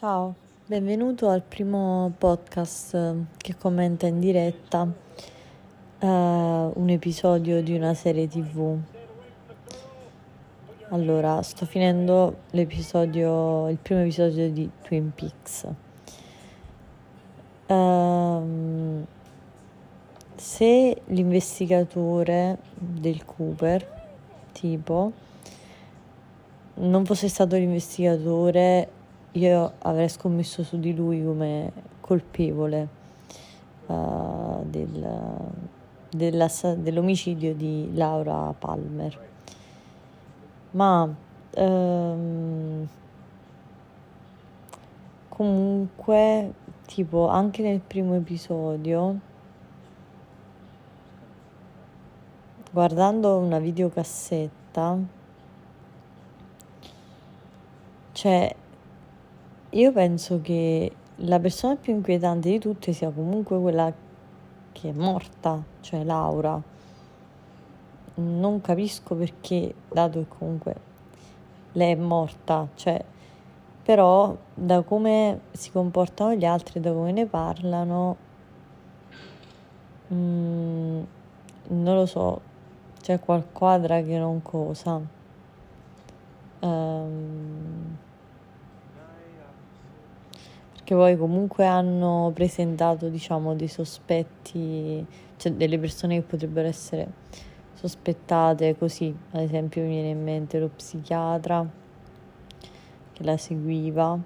Ciao, benvenuto al primo podcast che commenta in diretta uh, un episodio di una serie tv. Allora, sto finendo l'episodio, il primo episodio di Twin Peaks. Um, se l'investigatore del Cooper, tipo, non fosse stato l'investigatore io avrei scommesso su di lui come colpevole uh, del, dell'omicidio di Laura Palmer. Ma um, comunque, tipo, anche nel primo episodio, guardando una videocassetta, cioè io penso che la persona più inquietante di tutte sia comunque quella che è morta, cioè Laura. Non capisco perché, dato che comunque lei è morta, cioè, però da come si comportano gli altri, da come ne parlano, mm, non lo so, c'è qualquadra che non cosa. Um, che poi comunque hanno presentato diciamo dei sospetti, cioè delle persone che potrebbero essere sospettate così, ad esempio mi viene in mente lo psichiatra che la seguiva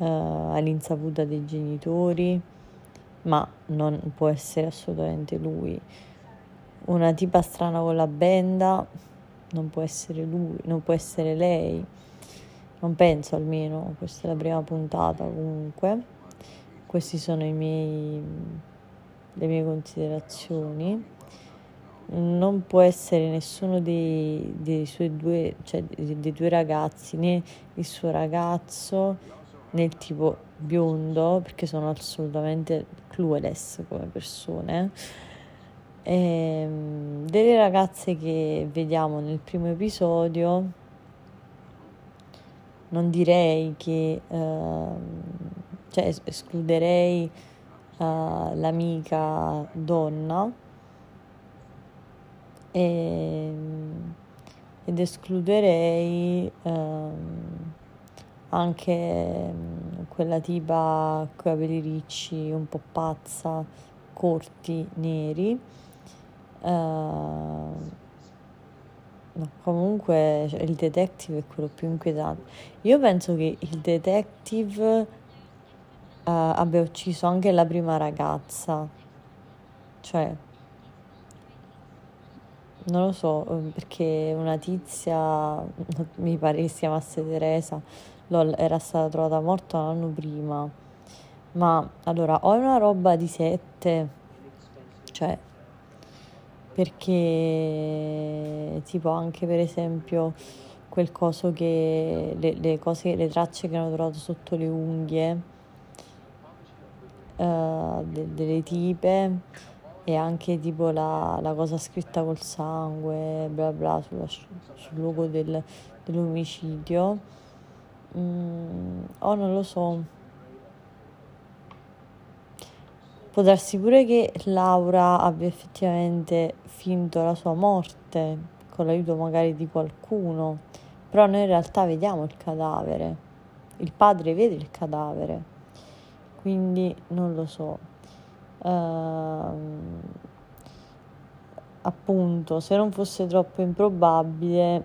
eh, all'insaputa dei genitori, ma non può essere assolutamente lui. Una tipa strana con la benda non può essere lui, non può essere lei non penso almeno, questa è la prima puntata comunque, queste sono miei, le mie considerazioni. Non può essere nessuno dei, dei suoi due, cioè dei, dei due ragazzi, né il suo ragazzo né il tipo biondo, perché sono assolutamente clueless come persone. E, ehm, delle ragazze che vediamo nel primo episodio non direi che, uh, cioè escluderei uh, l'amica donna e, ed escluderei uh, anche quella tipa con i capelli ricci, un po' pazza, corti, neri. No, comunque cioè, il detective è quello più inquietante. Io penso che il detective uh, abbia ucciso anche la prima ragazza. Cioè, non lo so, eh, perché una tizia, mi pare che si chiamasse Teresa, era stata trovata morta l'anno prima. Ma allora, o è una roba di sette, cioè perché tipo anche per esempio quel coso che le, le cose le tracce che hanno trovato sotto le unghie uh, de, delle tipe e anche tipo la, la, cosa scritta col sangue bla bla sulla, sul luogo del, dell'omicidio. Mm, oh non lo so Può darsi pure che Laura abbia effettivamente finto la sua morte con l'aiuto magari di qualcuno, però noi in realtà vediamo il cadavere, il padre vede il cadavere, quindi non lo so. Uh, appunto, se non fosse troppo improbabile,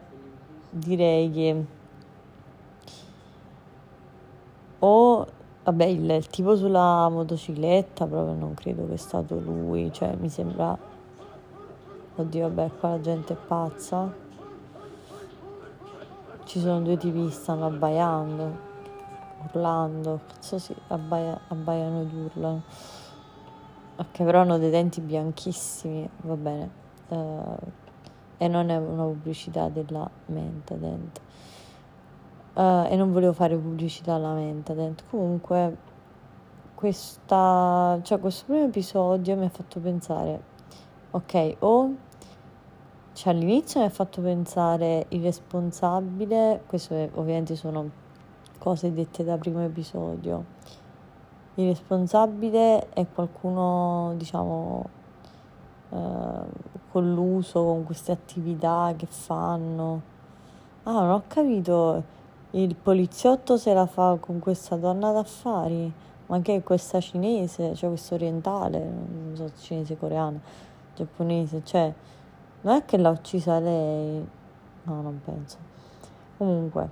direi che o Vabbè, il, il tipo sulla motocicletta proprio non credo che è stato lui, cioè mi sembra... Oddio, vabbè, qua la gente è pazza. Ci sono due tipi che stanno abbaiando, urlando, cazzo sì, abbaia, abbaiano ed urlano. Ok, però hanno dei denti bianchissimi, va bene. Uh, e non è una pubblicità della menta dente uh, e non volevo fare pubblicità alla mente dentro. Comunque, questa, cioè, questo primo episodio mi ha fatto pensare, ok, o cioè, all'inizio mi ha fatto pensare il responsabile, queste ovviamente sono cose dette da primo episodio. Il responsabile è qualcuno, diciamo, eh, colluso con queste attività che fanno. Ah, non ho capito. Il poliziotto se la fa con questa donna d'affari, ma anche questa cinese, cioè questa orientale, non so, cinese, coreana, giapponese, cioè, non è che l'ha uccisa lei, no, non penso. Comunque,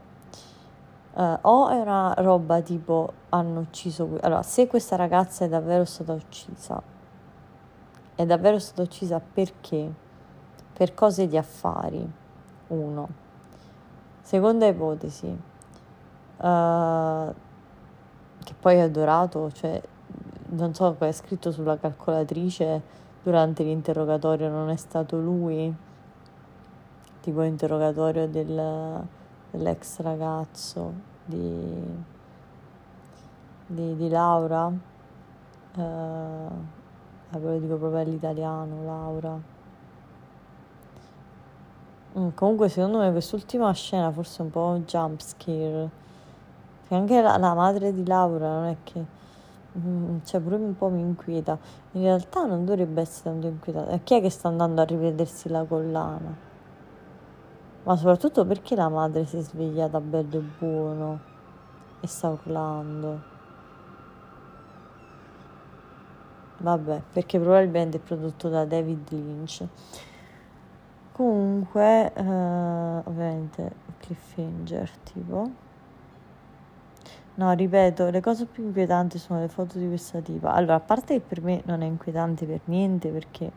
eh, o è una roba tipo hanno ucciso, allora, se questa ragazza è davvero stata uccisa, è davvero stata uccisa perché? Per cose di affari, uno. Seconda ipotesi, uh, che poi è adorato, cioè non so cosa è scritto sulla calcolatrice durante l'interrogatorio, non è stato lui, tipo l'interrogatorio del, dell'ex ragazzo di, di, di Laura, uh, lo dico proprio all'italiano, Laura Mm, comunque secondo me quest'ultima scena forse è un po' un jump anche la, la madre di Laura non è che... Mm, cioè pure un po' mi inquieta. In realtà non dovrebbe essere tanto inquietata. E chi è che sta andando a rivedersi la collana? Ma soprattutto perché la madre si è svegliata bello e buono e sta urlando. Vabbè, perché probabilmente è prodotto da David Lynch. Comunque, eh, ovviamente, cliffhanger tipo. No, ripeto, le cose più inquietanti sono le foto di questa tipa. Allora, a parte che per me non è inquietante per niente, perché,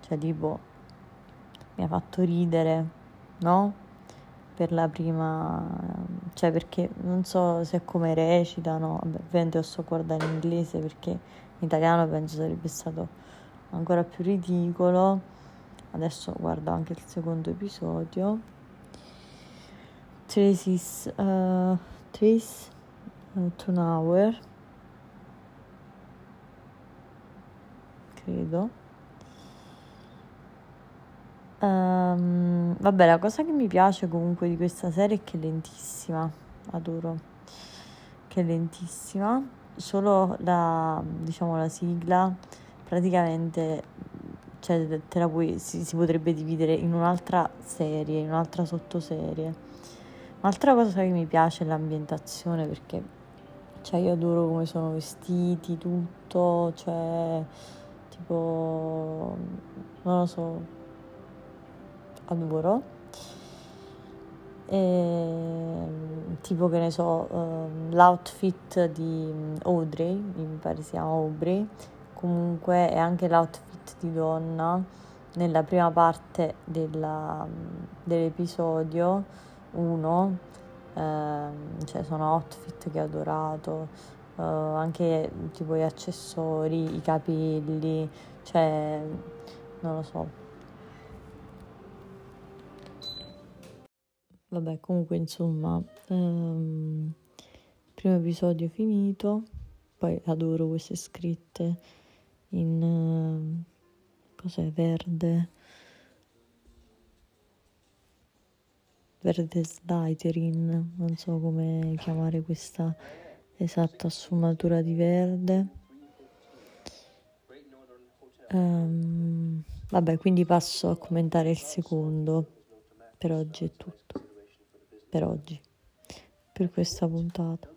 cioè, tipo, mi ha fatto ridere, no? Per la prima, cioè, perché non so se è come recita, no? Vabbè, ovviamente lo sto guardando in inglese perché in italiano penso sarebbe stato ancora più ridicolo adesso guardo anche il secondo episodio. Tracy's uh, Trace uh, Hour credo. Um, vabbè la cosa che mi piace comunque di questa serie è che è lentissima. Adoro che è lentissima. Solo la diciamo la sigla praticamente cioè te la puoi, si, si potrebbe dividere in un'altra serie, in un'altra sottoserie. Un'altra cosa che mi piace è l'ambientazione perché cioè io adoro come sono vestiti, tutto, cioè tipo non lo so, adoro. E, tipo che ne so, um, l'outfit di Audrey, mi pare si chiama Aubrey, comunque è anche l'outfit di donna nella prima parte della, dell'episodio 1 eh, cioè sono outfit che ho adorato eh, anche tipo gli accessori i capelli cioè non lo so. Vabbè comunque insomma ehm, primo episodio finito poi adoro queste scritte in cos'è verde. Verde sliderin non so come chiamare questa esatta sfumatura di verde. Um, vabbè quindi passo a commentare il secondo. Per oggi è tutto. Per oggi. Per questa puntata